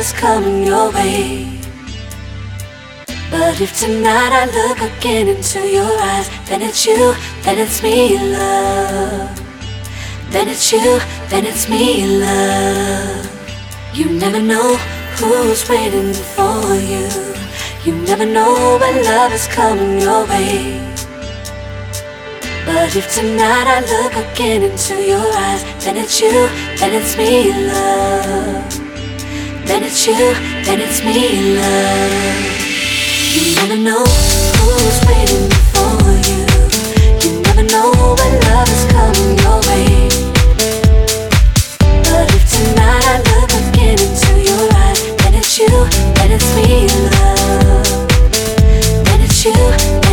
is coming your way. But if tonight I look again into your eyes, then it's you, then it's me, love. Then it's you, then it's me, love. You never know who's waiting for you. You never know when love is coming your way. But if tonight I look again into your eyes, then it's you, then it's me, love then it's you, then it's me, love. You never know who's waiting for you. You never know when love is coming your way. But if tonight I look again into your eyes, then it's you, then it's me, love. Then it's you.